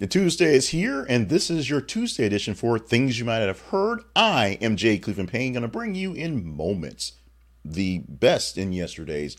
The Tuesday is here, and this is your Tuesday edition for Things You Might Have Heard. I am Jay Cleveland Payne, going to bring you in moments the best in yesterday's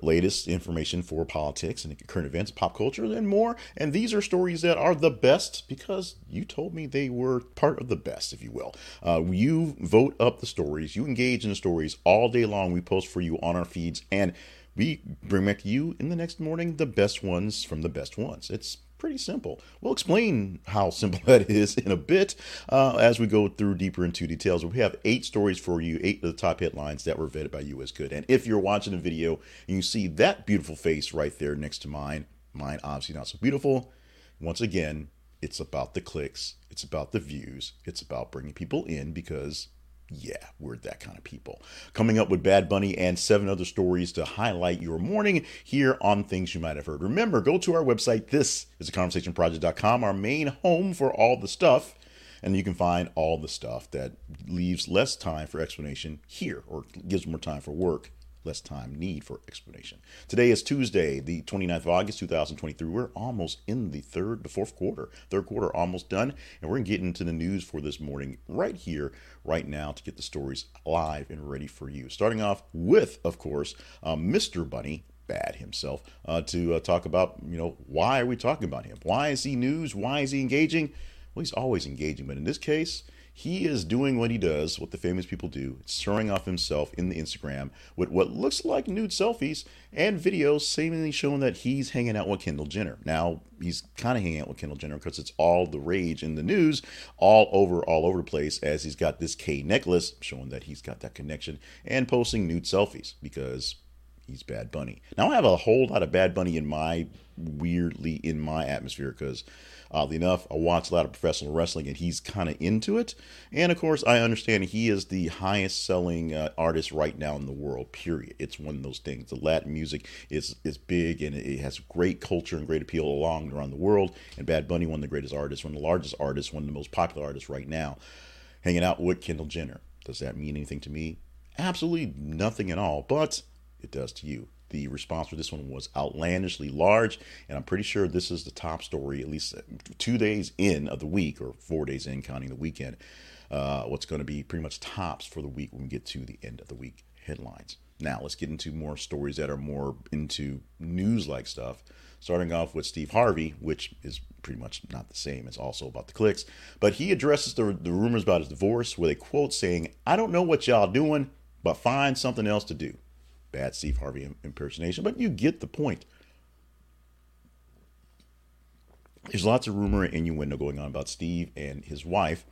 latest information for politics and current events, pop culture, and more. And these are stories that are the best because you told me they were part of the best, if you will. Uh, you vote up the stories, you engage in the stories all day long. We post for you on our feeds, and we bring back to you in the next morning the best ones from the best ones. It's pretty simple. We'll explain how simple that is in a bit uh, as we go through deeper into details. We have eight stories for you, eight of the top headlines that were vetted by US good. And if you're watching the video and you see that beautiful face right there next to mine, mine obviously not so beautiful. Once again, it's about the clicks, it's about the views, it's about bringing people in because yeah, we're that kind of people. Coming up with Bad Bunny and seven other stories to highlight your morning here on Things You Might Have Heard. Remember, go to our website. This is a conversationproject.com, our main home for all the stuff. And you can find all the stuff that leaves less time for explanation here or gives more time for work less time need for explanation. Today is Tuesday, the 29th of August, 2023. We're almost in the third, the fourth quarter. Third quarter almost done, and we're going to into the news for this morning right here, right now, to get the stories live and ready for you. Starting off with, of course, uh, Mr. Bunny, bad himself uh, to uh, talk about you know why are we talking about him why is he news why is he engaging well he's always engaging but in this case he is doing what he does, what the famous people do, showing off himself in the Instagram with what looks like nude selfies and videos seemingly showing that he's hanging out with Kendall Jenner. Now, he's kind of hanging out with Kendall Jenner because it's all the rage in the news all over all over the place as he's got this K necklace showing that he's got that connection and posting nude selfies because he's Bad Bunny. Now I have a whole lot of Bad Bunny in my weirdly in my atmosphere because oddly enough, I watch a lot of professional wrestling and he's kind of into it. And of course, I understand he is the highest selling uh, artist right now in the world. Period. It's one of those things. The Latin music is is big and it has great culture and great appeal along around the world. And Bad Bunny, one of the greatest artists, one of the largest artists, one of the most popular artists right now, hanging out with Kendall Jenner. Does that mean anything to me? Absolutely nothing at all. But it does to you. The response for this one was outlandishly large, and I'm pretty sure this is the top story, at least two days in of the week, or four days in, counting the weekend. Uh, what's going to be pretty much tops for the week when we get to the end of the week headlines. Now, let's get into more stories that are more into news like stuff. Starting off with Steve Harvey, which is pretty much not the same. It's also about the clicks. But he addresses the, the rumors about his divorce with a quote saying, I don't know what y'all doing, but find something else to do bad Steve Harvey impersonation, but you get the point. There's lots of rumor and innuendo going on about Steve and his wife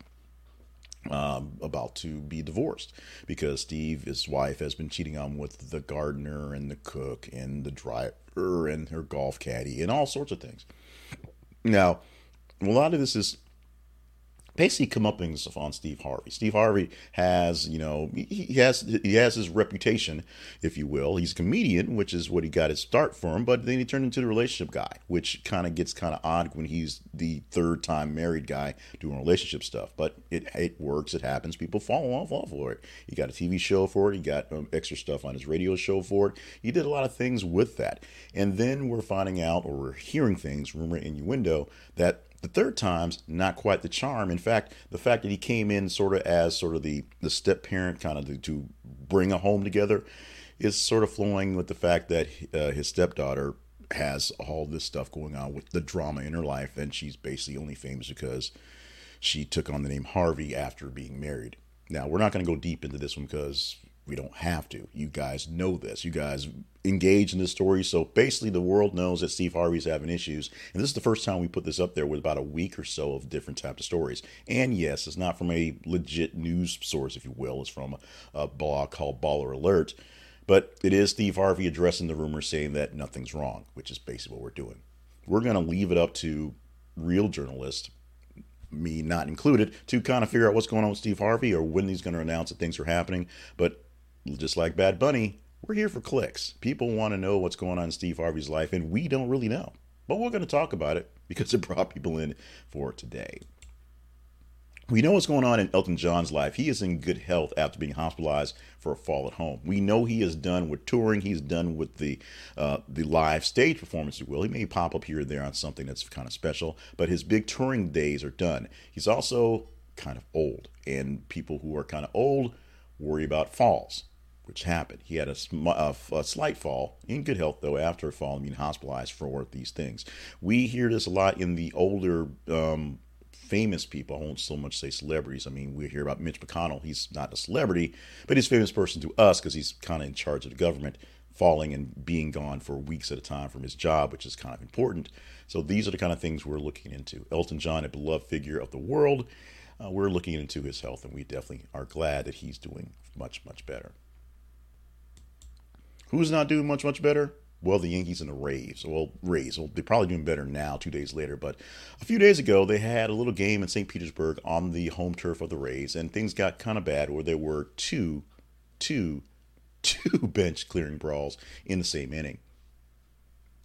um, about to be divorced because Steve, his wife, has been cheating on with the gardener and the cook and the driver and her golf caddy and all sorts of things. Now, a lot of this is basically come up on Steve Harvey. Steve Harvey has, you know, he has he has his reputation, if you will. He's a comedian, which is what he got his start from, but then he turned into the relationship guy, which kind of gets kind of odd when he's the third time married guy doing relationship stuff. But it it works, it happens. People fall off fall for it. He got a TV show for it. He got um, extra stuff on his radio show for it. He did a lot of things with that. And then we're finding out, or we're hearing things, rumor, innuendo, that the third time's not quite the charm. In fact, the fact that he came in sort of as sort of the the step parent, kind of to, to bring a home together, is sort of flowing with the fact that uh, his stepdaughter has all this stuff going on with the drama in her life, and she's basically only famous because she took on the name Harvey after being married. Now, we're not going to go deep into this one because we don't have to. You guys know this. You guys engage in this story. So basically, the world knows that Steve Harvey's having issues. And this is the first time we put this up there with about a week or so of different types of stories. And yes, it's not from a legit news source, if you will. It's from a, blog called Baller Alert. But it is Steve Harvey addressing the rumors saying that nothing's wrong, which is basically what we're doing. We're going to leave it up to real journalists me not included, to kind of figure out what's going on with Steve Harvey or when he's going to announce that things are happening. But just like Bad Bunny, we're here for clicks. People want to know what's going on in Steve Harvey's life, and we don't really know. But we're going to talk about it because it brought people in for today. We know what's going on in Elton John's life. He is in good health after being hospitalized for a fall at home. We know he is done with touring. He's done with the uh, the live stage performance. You will he may pop up here and there on something that's kind of special, but his big touring days are done. He's also kind of old, and people who are kind of old worry about falls, which happened. He had a, a, a slight fall, in good health though, after a fall and being hospitalized for these things. We hear this a lot in the older. Um, famous people. I won't so much say celebrities. I mean, we hear about Mitch McConnell. He's not a celebrity, but he's a famous person to us because he's kind of in charge of the government, falling and being gone for weeks at a time from his job, which is kind of important. So these are the kind of things we're looking into. Elton John, a beloved figure of the world, uh, we're looking into his health, and we definitely are glad that he's doing much, much better. Who's not doing much, much better? Well, the Yankees and the Rays. Well, Rays. Well, they're probably doing better now, two days later. But a few days ago, they had a little game in St. Petersburg on the home turf of the Rays, and things got kind of bad where there were two, two, two bench clearing brawls in the same inning.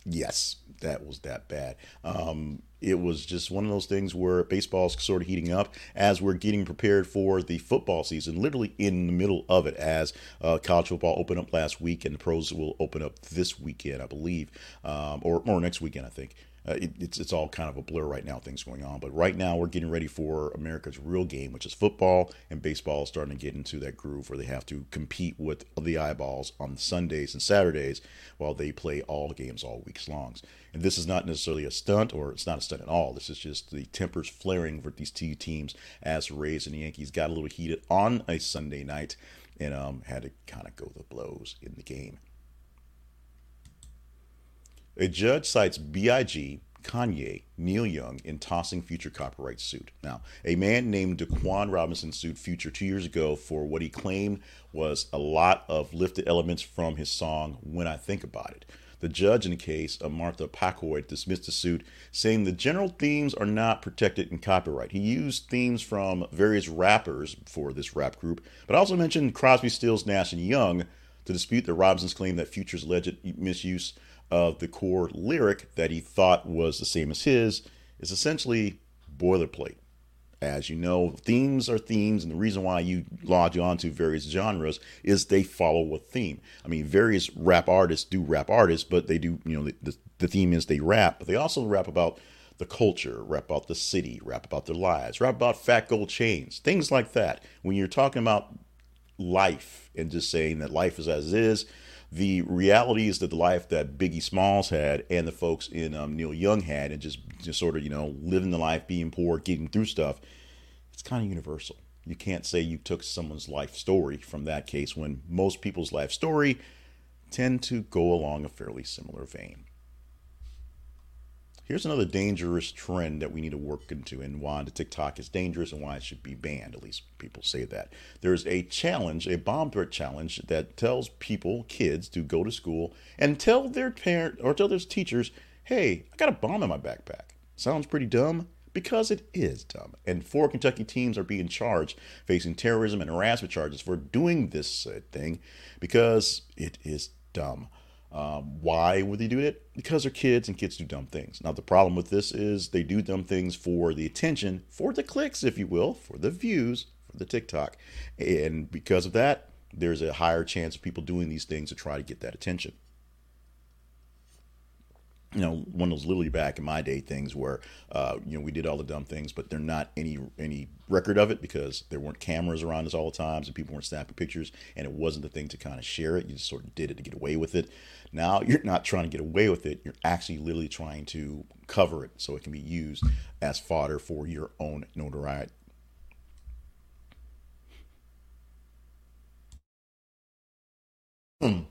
Yes, that was that bad. Um, it was just one of those things where baseball's sort of heating up as we're getting prepared for the football season, literally in the middle of it, as uh, college football opened up last week and the pros will open up this weekend, I believe, um, or, or next weekend, I think. Uh, it, it's it's all kind of a blur right now, things going on. But right now, we're getting ready for America's real game, which is football, and baseball is starting to get into that groove where they have to compete with the eyeballs on Sundays and Saturdays while they play all games all weeks longs. And this is not necessarily a stunt, or it's not a stunt at all. This is just the tempers flaring for these two teams as Rays and the Yankees got a little heated on a Sunday night and um, had to kind of go the blows in the game. A judge cites B.I.G., Kanye, Neil Young in tossing Future copyright suit. Now, a man named Daquan Robinson sued Future two years ago for what he claimed was a lot of lifted elements from his song When I Think About It. The judge in the case, uh, Martha Pacold, dismissed the suit, saying the general themes are not protected in copyright. He used themes from various rappers for this rap group, but also mentioned Crosby, Stills, Nash, and Young to dispute the Robinson's claim that Future's alleged misuse of the core lyric that he thought was the same as his is essentially boilerplate. As you know, themes are themes, and the reason why you lodge onto various genres is they follow a theme. I mean, various rap artists do rap artists, but they do, you know, the, the theme is they rap, but they also rap about the culture, rap about the city, rap about their lives, rap about fat gold chains, things like that. When you're talking about life and just saying that life is as it is, the reality is that the life that Biggie Smalls had and the folks in um, Neil Young had, and just just sort of you know living the life, being poor, getting through stuff, it's kind of universal. You can't say you took someone's life story from that case when most people's life story tend to go along a fairly similar vein. Here's another dangerous trend that we need to work into and why the TikTok is dangerous and why it should be banned. At least people say that. There's a challenge, a bomb threat challenge that tells people, kids, to go to school and tell their parent or tell their teachers, hey, I got a bomb in my backpack. Sounds pretty dumb because it is dumb. And four Kentucky teams are being charged, facing terrorism and harassment charges for doing this uh, thing because it is dumb. Um, why would they do it? Because they're kids and kids do dumb things. Now, the problem with this is they do dumb things for the attention, for the clicks, if you will, for the views, for the TikTok. And because of that, there's a higher chance of people doing these things to try to get that attention you know, one of those literally back in my day things where, uh, you know, we did all the dumb things, but there's not any any record of it because there weren't cameras around us all the times and people weren't snapping pictures, and it wasn't the thing to kind of share it. You just sort of did it to get away with it. Now you're not trying to get away with it; you're actually literally trying to cover it so it can be used as fodder for your own notoriety. Hmm.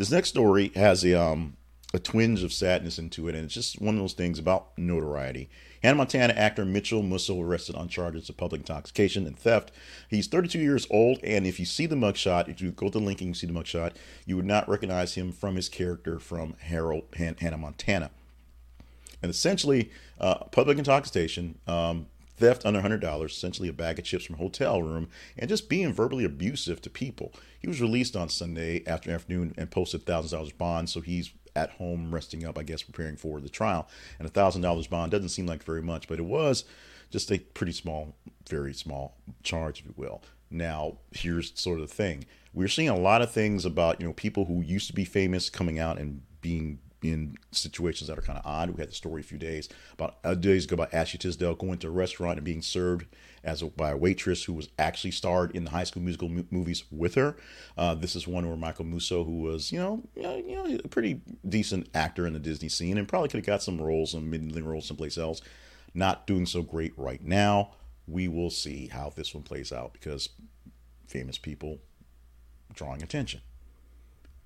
This next story has a um a twinge of sadness into it, and it's just one of those things about notoriety. Hannah Montana actor Mitchel Musso arrested on charges of public intoxication and theft. He's 32 years old, and if you see the mugshot, if you go to the link and you see the mugshot, you would not recognize him from his character from Harold Han- Hannah Montana. And essentially, uh, public intoxication, um, theft under $100, essentially a bag of chips from a hotel room, and just being verbally abusive to people. He was released on Sunday after afternoon and posted $1,000 bond, so he's at home resting up, I guess, preparing for the trial. And a thousand dollars bond doesn't seem like very much, but it was just a pretty small, very small charge, if you will. Now, here's sort of the thing: we're seeing a lot of things about you know people who used to be famous coming out and being in situations that are kind of odd. We had the story a few days about uh, days ago about Ashley Tisdale going to a restaurant and being served as a, by a waitress who was actually starred in the High School Musical movies with her. Uh, this is one where Michael Musso, who was you know you know a pretty decent actor in the Disney scene and probably could have got some roles, some middling roles someplace else, not doing so great right now. We will see how this one plays out because famous people drawing attention.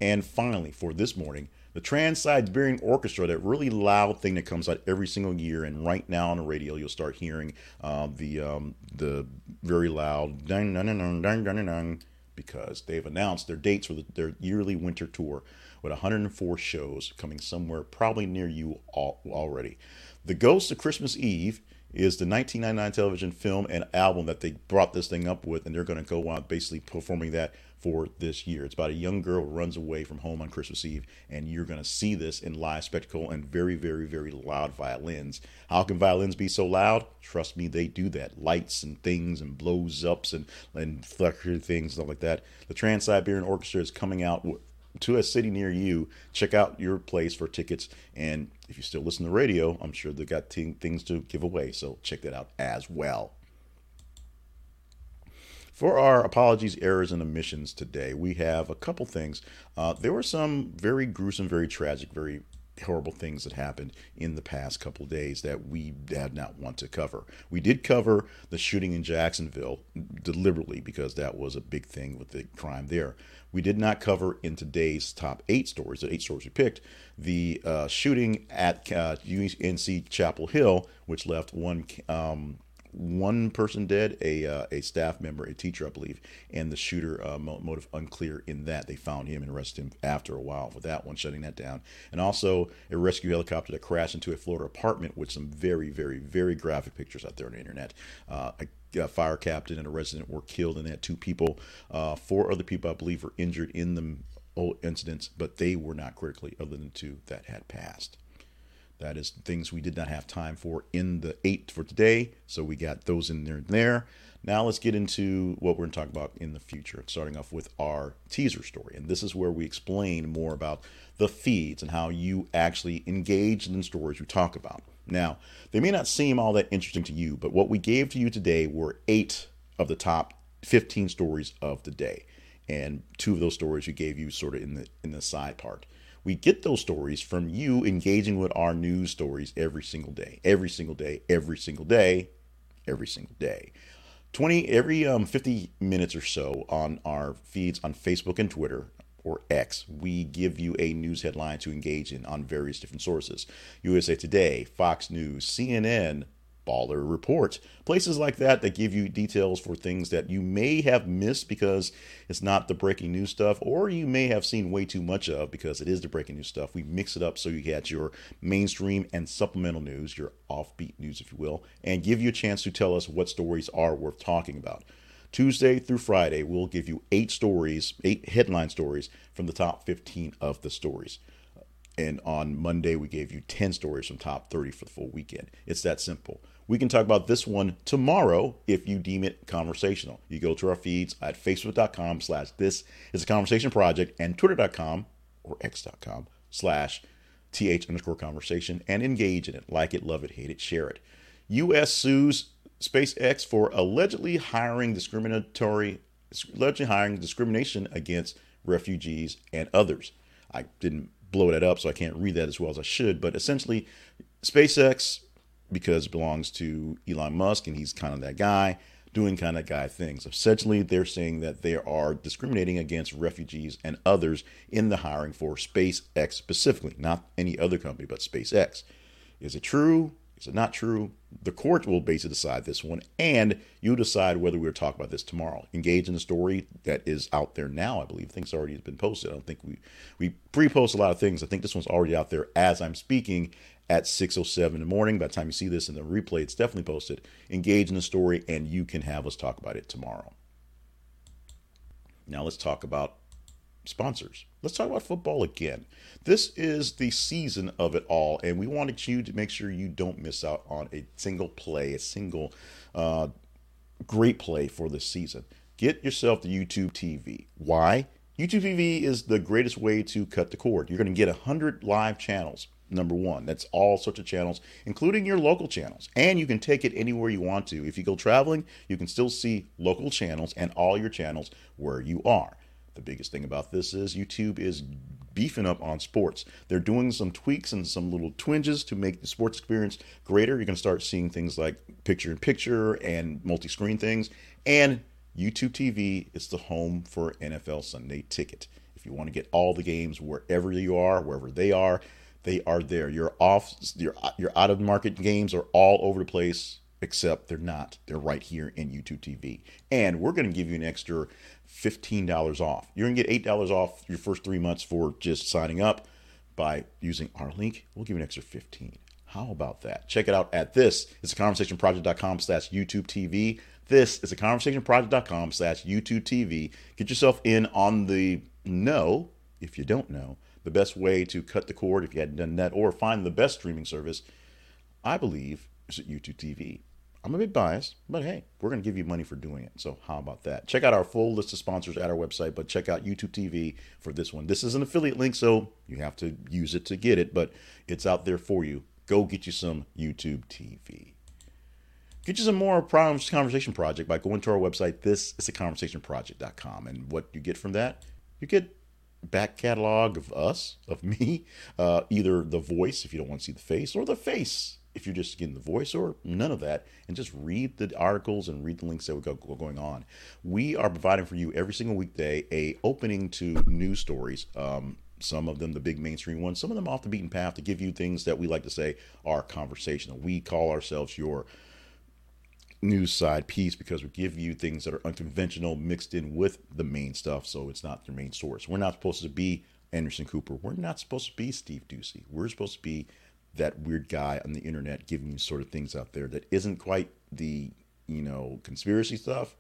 And finally, for this morning, the Trans Siberian Orchestra, that really loud thing that comes out every single year, and right now on the radio you'll start hearing uh, the um, the very loud dun, dun, dun, dun, dun, dun, because they've announced their dates for the, their yearly winter tour with 104 shows coming somewhere probably near you all, already. The Ghost of Christmas Eve is the 1999 television film and album that they brought this thing up with, and they're going to go on basically performing that for this year. It's about a young girl who runs away from home on Christmas Eve, and you're going to see this in live spectacle and very, very, very loud violins. How can violins be so loud? Trust me, they do that. Lights and things and blows ups and and fluctuating things stuff like that. The Trans Siberian Orchestra is coming out to a city near you. Check out your place for tickets, and if you still listen to radio, I'm sure they've got t- things to give away. So check that out as well. For our apologies, errors, and omissions today, we have a couple things. Uh, there were some very gruesome, very tragic, very horrible things that happened in the past couple days that we did not want to cover. We did cover the shooting in Jacksonville deliberately because that was a big thing with the crime there. We did not cover in today's top eight stories, the eight stories we picked, the uh, shooting at uh, UNC Chapel Hill, which left one um, one person dead, a uh, a staff member, a teacher, I believe, and the shooter uh, motive unclear. In that they found him and arrested him after a while for that one, shutting that down, and also a rescue helicopter that crashed into a Florida apartment with some very, very, very graphic pictures out there on the internet. Uh, fire captain and a resident were killed in that. Two people, uh, four other people, I believe, were injured in the incidents, but they were not critically, other than two that had passed. That is things we did not have time for in the eight for today. So we got those in there and there. Now let's get into what we're going to talk about in the future, starting off with our teaser story. And this is where we explain more about the feeds and how you actually engage in the stories we talk about. Now, they may not seem all that interesting to you, but what we gave to you today were eight of the top 15 stories of the day. And two of those stories we gave you sort of in the in the side part we get those stories from you engaging with our news stories every single day, every single day, every single day, every single day. 20 every um, 50 minutes or so on our feeds on Facebook and Twitter or X, we give you a news headline to engage in on various different sources. USA Today, Fox News, CNN, Baller Report. Places like that that give you details for things that you may have missed because it's not the breaking news stuff, or you may have seen way too much of because it is the breaking news stuff. We mix it up so you get your mainstream and supplemental news, your offbeat news, if you will, and give you a chance to tell us what stories are worth talking about. Tuesday through Friday, we'll give you eight stories, eight headline stories from the top 15 of the stories. And on Monday, we gave you 10 stories from top 30 for the full weekend. It's that simple. We can talk about this one tomorrow if you deem it conversational. You go to our feeds at facebook.com slash this is a conversation project and twitter.com or x.com slash th underscore conversation and engage in it. Like it, love it, hate it, share it. U.S. sues SpaceX for allegedly hiring discriminatory, allegedly hiring discrimination against refugees and others. I didn't blow that up, so I can't read that as well as I should. But essentially, SpaceX because it belongs to Elon Musk and he's kind of that guy doing kind of guy things. Essentially, they're saying that they are discriminating against refugees and others in the hiring for SpaceX specifically, not any other company, but SpaceX. Is it true? Is it not true? The court will basically decide this one, and you decide whether we're talking about this tomorrow. Engage in the story that is out there now. I believe things already has been posted. I don't think we we pre-post a lot of things. I think this one's already out there as I'm speaking, at 6.07 in the morning. By the time you see this in the replay, it's definitely posted. Engage in the story, and you can have us talk about it tomorrow. Now let's talk about sponsors. Let's talk about football again. This is the season of it all, and we wanted you to make sure you don't miss out on a single play, a single uh, great play for this season. Get yourself the YouTube TV. Why? YouTube TV is the greatest way to cut the cord. You're going to get 100 live channels, number one. That's all sorts of channels, including your local channels. And you can take it anywhere you want to. If you go traveling, you can still see local channels and all your channels where you are. The biggest thing about this is YouTube is beefing up on sports. They're doing some tweaks and some little twinges to make the sports experience greater. You're going to start seeing things like picture in picture and multi screen things. And YouTube TV is the home for NFL Sunday Ticket. If you want to get all the games wherever you are, wherever they are, they are there. Your off, your your out of market games are all over the place, except they're not. They're right here in YouTube TV, and we're going to give you an extra fifteen dollars off. You're going to get eight dollars off your first three months for just signing up by using our link. We'll give you an extra fifteen. How about that? Check it out at this. It's a conversationproject.com slash YouTube TV. This is a conversationproject.com slash YouTube TV. Get yourself in on the know, if you don't know, the best way to cut the cord if you hadn't done that, or find the best streaming service, I believe, is at YouTube TV. I'm a bit biased, but hey, we're going to give you money for doing it. So, how about that? Check out our full list of sponsors at our website, but check out YouTube TV for this one. This is an affiliate link, so you have to use it to get it, but it's out there for you. Go get you some YouTube TV. Get you some more Conversation Project by going to our website. This is a conversationproject.com. And what you get from that, you get back catalog of us, of me, uh, either the voice if you don't want to see the face, or the face if you're just getting the voice, or none of that, and just read the articles and read the links that we got going on. We are providing for you every single weekday a opening to news stories. Um, some of them the big mainstream ones, some of them off the beaten path to give you things that we like to say are conversational. We call ourselves your news side piece because we give you things that are unconventional mixed in with the main stuff so it's not your main source. We're not supposed to be anderson cooper. We're not supposed to be steve doocy. We're supposed to be that weird guy on the internet giving you sort of things out there that isn't quite the you know conspiracy stuff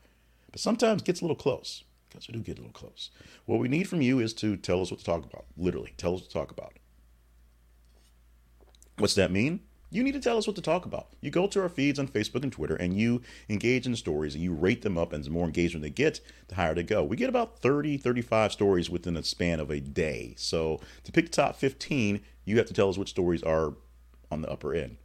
but sometimes gets a little close because we do get a little close. What we need from you is to tell us what to talk about literally tell us what to talk about. What's that mean you need to tell us what to talk about. You go to our feeds on Facebook and Twitter and you engage in stories and you rate them up. And the more engagement they get, the higher they go. We get about 30, 35 stories within a span of a day. So to pick the top 15, you have to tell us which stories are on the upper end.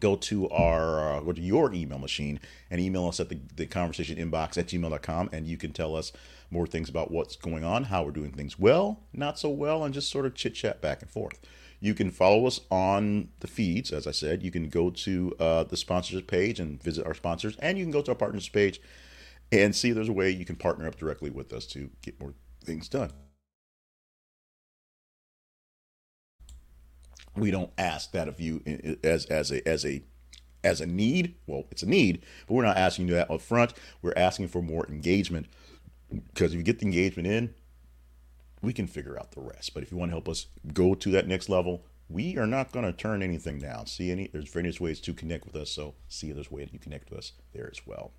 Go to our uh, go to your email machine and email us at the, the conversation inbox at gmail.com and you can tell us more things about what's going on, how we're doing things well, not so well, and just sort of chit chat back and forth. You can follow us on the feeds, as I said. You can go to uh, the sponsors page and visit our sponsors, and you can go to our partners page and see if there's a way you can partner up directly with us to get more things done. We don't ask that of you as as a as a as a need. Well, it's a need, but we're not asking you that up front. We're asking for more engagement because if you get the engagement in, we can figure out the rest. But if you want to help us go to that next level, we are not going to turn anything down. See any there's various ways to connect with us, so see if there's a way that you connect with us there as well.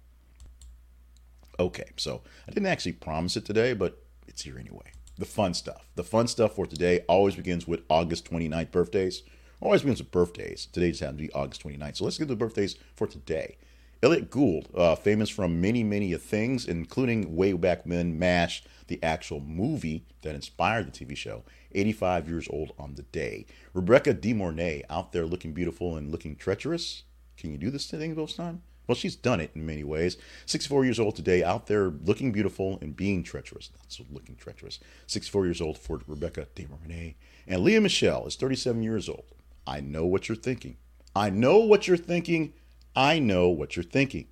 Okay, so I didn't actually promise it today, but it's here anyway. The fun stuff. The fun stuff for today always begins with August 29th birthdays. Always begins with birthdays. Today just happens to be August 29th. So let's get to the birthdays for today. Elliott Gould, uh, famous from many, many things, including way back when MASH, the actual movie that inspired the TV show, 85 years old on the day. Rebecca De Mornay, out there looking beautiful and looking treacherous. Can you do this thing both time? Well, she's done it in many ways. 64 years old today, out there looking beautiful and being treacherous. Not so looking treacherous. 64 years old for Rebecca De Mornay. And Lea Michele is 37 years old. I know what you're thinking. I know what you're thinking. I know what you're thinking.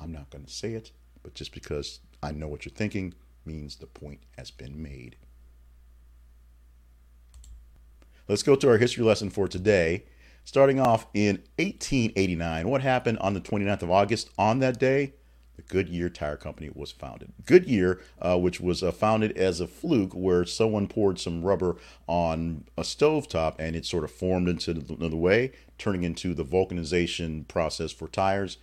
I'm not going to say it, but just because I know what you're thinking means the point has been made. Let's go to our history lesson for today. Starting off in 1889, what happened on the 29th of August? On that day, the Goodyear Tire Company was founded. Goodyear, uh, which was uh, founded as a fluke where someone poured some rubber on a stovetop and it sort of formed into the, the way, turning into the vulcanization process for tires.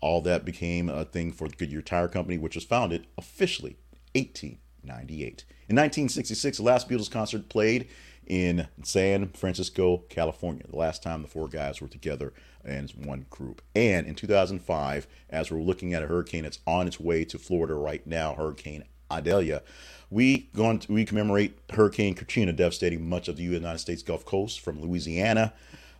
All that became a thing for the Goodyear Tire Company, which was founded officially 1898. In 1966, the last Beatles concert played in San Francisco, California. The last time the four guys were together as one group. And in 2005, as we're looking at a hurricane that's on its way to Florida right now, Hurricane Idalia, we going to, we commemorate Hurricane Katrina devastating much of the United States Gulf Coast from Louisiana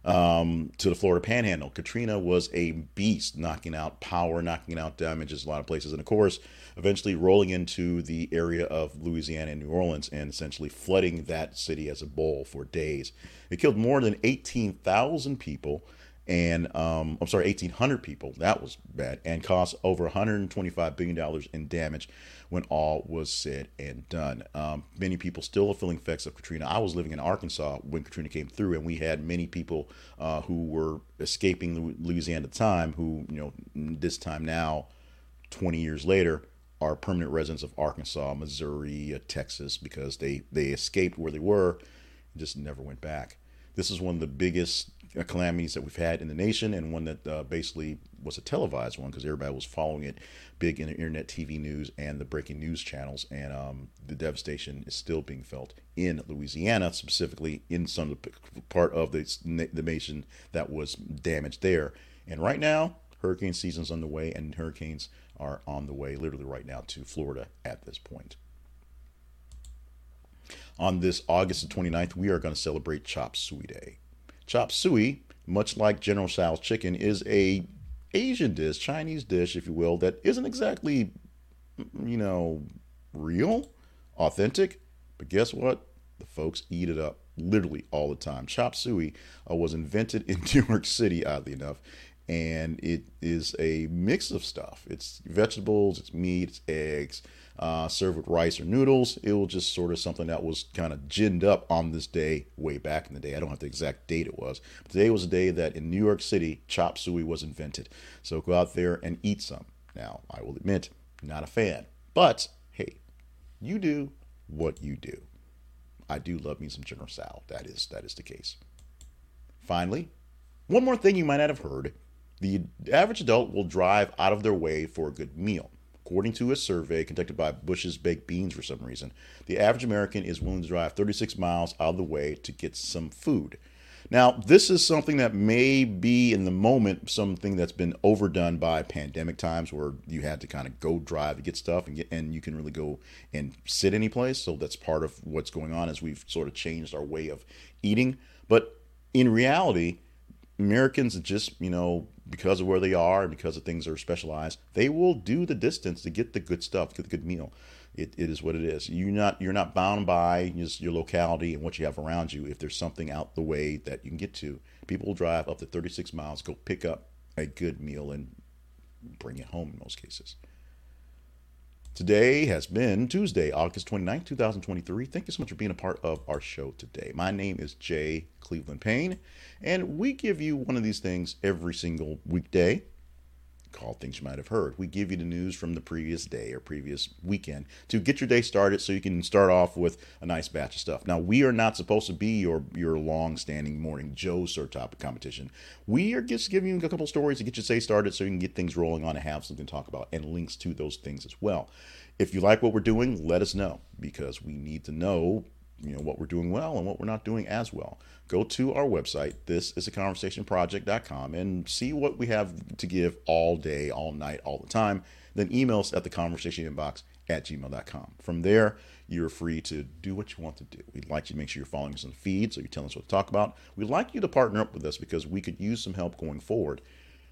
um, to the Florida Panhandle. Katrina was a beast, knocking out power, knocking out damages a lot of places, and of course, eventually rolling into the area of Louisiana and New Orleans and essentially flooding that city as a bowl for days. It killed more than 18,000 people and um, I'm sorry, 1,800 people. That was bad, and cost over 125 billion dollars in damage when all was said and done. Um, many people still are feeling effects of Katrina. I was living in Arkansas when Katrina came through, and we had many people uh, who were escaping Louisiana at the time. Who, you know, this time now, 20 years later, are permanent residents of Arkansas, Missouri, uh, Texas, because they they escaped where they were, and just never went back. This is one of the biggest calamities that we've had in the nation, and one that uh, basically was a televised one because everybody was following it big in the internet, TV news, and the breaking news channels. And um, the devastation is still being felt in Louisiana, specifically in some part of the, the nation that was damaged there. And right now, hurricane season's underway, and hurricanes are on the way, literally right now, to Florida at this point. On this August the 29th, we are going to celebrate Chop Suey Day. Chop suey, much like General Tso's chicken, is a Asian dish, Chinese dish, if you will, that isn't exactly, you know, real, authentic. But guess what? The folks eat it up literally all the time. Chop suey uh, was invented in New York City, oddly enough, and it is a mix of stuff. It's vegetables, it's meat, it's eggs, uh, served with rice or noodles. It was just sort of something that was kind of ginned up on this day way back in the day. I don't have the exact date it was. But today was the day that in New York City, chop suey was invented. So go out there and eat some. Now, I will admit, not a fan. But hey, you do what you do. I do love me some General Tso. That is that is the case. Finally, one more thing you might not have heard. The average adult will drive out of their way for a good meal. According to a survey conducted by Bush's Baked Beans for some reason, the average American is willing to drive 36 miles out of the way to get some food. Now, this is something that may be in the moment something that's been overdone by pandemic times where you had to kind of go drive to get stuff and get and you can really go and sit any place. So that's part of what's going on as we've sort of changed our way of eating. But in reality, Americans just, you know, because of where they are and because of things that are specialized, they will do the distance to get the good stuff, get the good meal. It, it is what it is. You're not you're not bound by just your locality and what you have around you. If there's something out the way that you can get to, people will drive up to 36 miles, go pick up a good meal and bring it home in most cases. Today has been Tuesday, August 29, 2023. Thank you so much for being a part of our show today. My name is Jay Cleveland Payne, and we give you one of these things every single weekday called Things You Might Have Heard. We give you the news from the previous day or previous weekend to get your day started so you can start off with a nice batch of stuff. Now, we are not supposed to be your, your long standing morning Joe sort of topic competition. We are just giving you a couple stories to get your day started so you can get things rolling on and have something to talk about and links to those things as well. If you like what we're doing, let us know because we need to know you know what we're doing well and what we're not doing as well. Go to our website this is a and see what we have to give all day all night all the time. Then email us at the conversation inbox at gmail.com from there you're free to do what you want to do. We'd like you to make sure you're following us on the feed so you're telling us what to talk about. We'd like you to partner up with us because we could use some help going forward.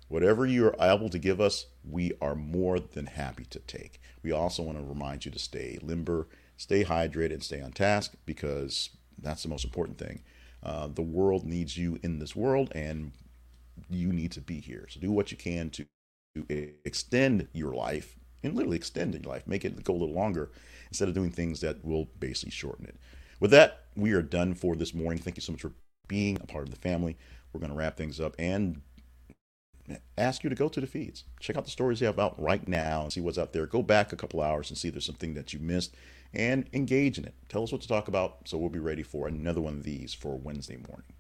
Whatever you're able to give us we are more than happy to take. We also want to remind you to stay limber stay hydrated and stay on task because that's the most important thing. Uh, the world needs you in this world, and you need to be here. So do what you can to, to extend your life and literally extend your life, make it go a little longer instead of doing things that will basically shorten it. With that, we are done for this morning. Thank you so much for being a part of the family. We're going to wrap things up and ask you to go to the feeds. Check out the stories you have out right now and see what's out there. Go back a couple hours and see if there's something that you missed and engage in it. Tell us what to talk about so we'll be ready for another one of these for Wednesday morning.